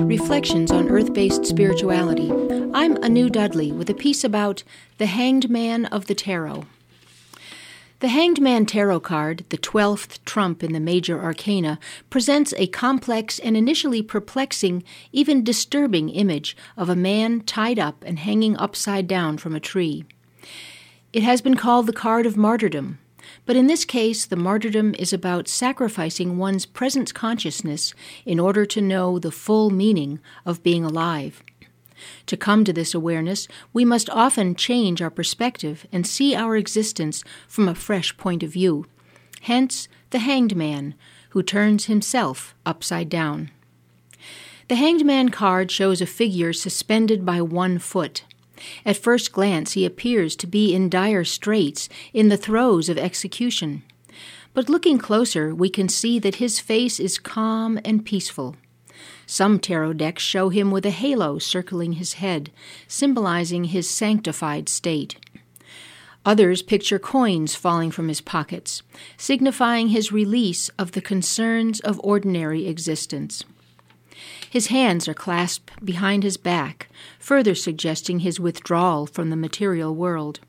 Reflections on Earth Based Spirituality. I'm Anu Dudley with a piece about the Hanged Man of the Tarot. The Hanged Man Tarot card, the 12th trump in the major arcana, presents a complex and initially perplexing, even disturbing image of a man tied up and hanging upside down from a tree. It has been called the card of martyrdom, but in this case, the martyrdom is about sacrificing one's present consciousness in order to know the full meaning of being alive. To come to this awareness, we must often change our perspective and see our existence from a fresh point of view. Hence, the hanged man, who turns himself upside down. The hanged man card shows a figure suspended by one foot. At first glance, he appears to be in dire straits, in the throes of execution. But looking closer, we can see that his face is calm and peaceful. Some tarot decks show him with a halo circling his head, symbolizing his sanctified state. Others picture coins falling from his pockets, signifying his release of the concerns of ordinary existence. His hands are clasped behind his back, further suggesting his withdrawal from the material world.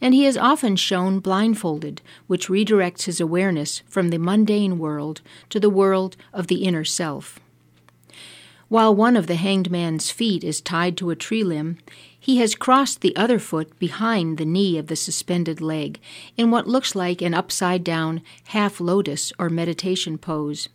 And he is often shown blindfolded, which redirects his awareness from the mundane world to the world of the inner self. While one of the hanged man's feet is tied to a tree limb, he has crossed the other foot behind the knee of the suspended leg in what looks like an upside down half lotus or meditation pose.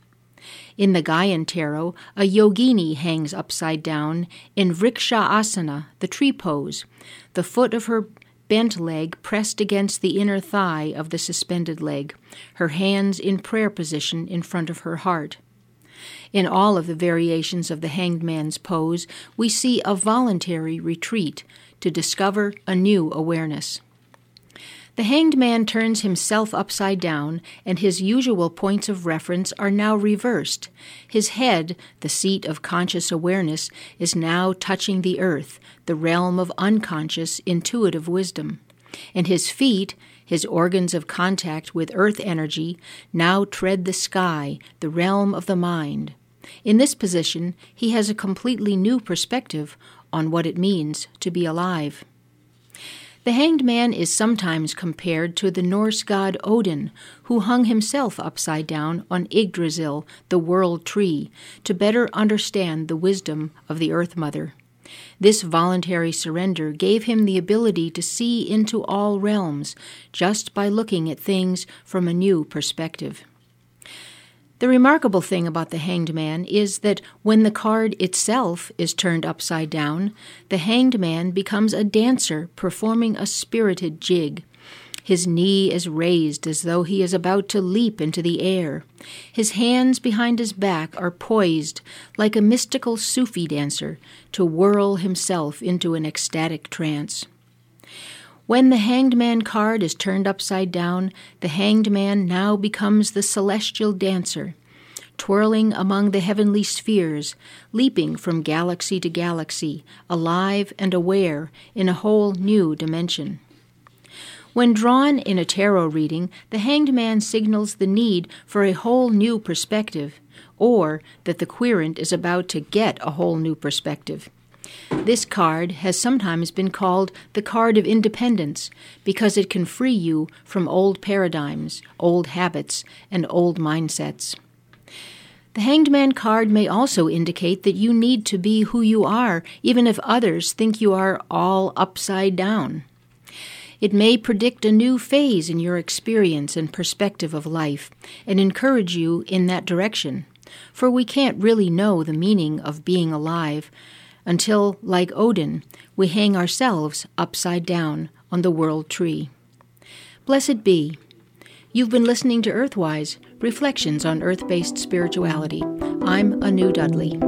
In the Gaian tarot, a yogini hangs upside down in Vriksha asana, the tree pose, the foot of her bent leg pressed against the inner thigh of the suspended leg, her hands in prayer position in front of her heart. In all of the variations of the hanged man's pose, we see a voluntary retreat to discover a new awareness. The hanged man turns himself upside down, and his usual points of reference are now reversed. His head, the seat of conscious awareness, is now touching the earth, the realm of unconscious, intuitive wisdom. And his feet, his organs of contact with earth energy, now tread the sky, the realm of the mind. In this position, he has a completely new perspective on what it means to be alive. The hanged man is sometimes compared to the Norse god Odin, who hung himself upside down on Yggdrasil, the world tree, to better understand the wisdom of the Earth Mother. This voluntary surrender gave him the ability to see into all realms just by looking at things from a new perspective. The remarkable thing about the hanged man is that when the card itself is turned upside down, the hanged man becomes a dancer performing a spirited jig. His knee is raised as though he is about to leap into the air. His hands behind his back are poised like a mystical Sufi dancer to whirl himself into an ecstatic trance. When the hanged man card is turned upside down, the hanged man now becomes the celestial dancer, twirling among the heavenly spheres, leaping from galaxy to galaxy, alive and aware in a whole new dimension. When drawn in a tarot reading, the hanged man signals the need for a whole new perspective, or that the querent is about to get a whole new perspective. This card has sometimes been called the card of independence because it can free you from old paradigms, old habits, and old mindsets. The Hanged Man card may also indicate that you need to be who you are, even if others think you are all upside down. It may predict a new phase in your experience and perspective of life and encourage you in that direction, for we can't really know the meaning of being alive until, like Odin, we hang ourselves upside down on the world tree. Blessed be. You've been listening to Earthwise Reflections on Earth Based Spirituality. I'm Anu Dudley.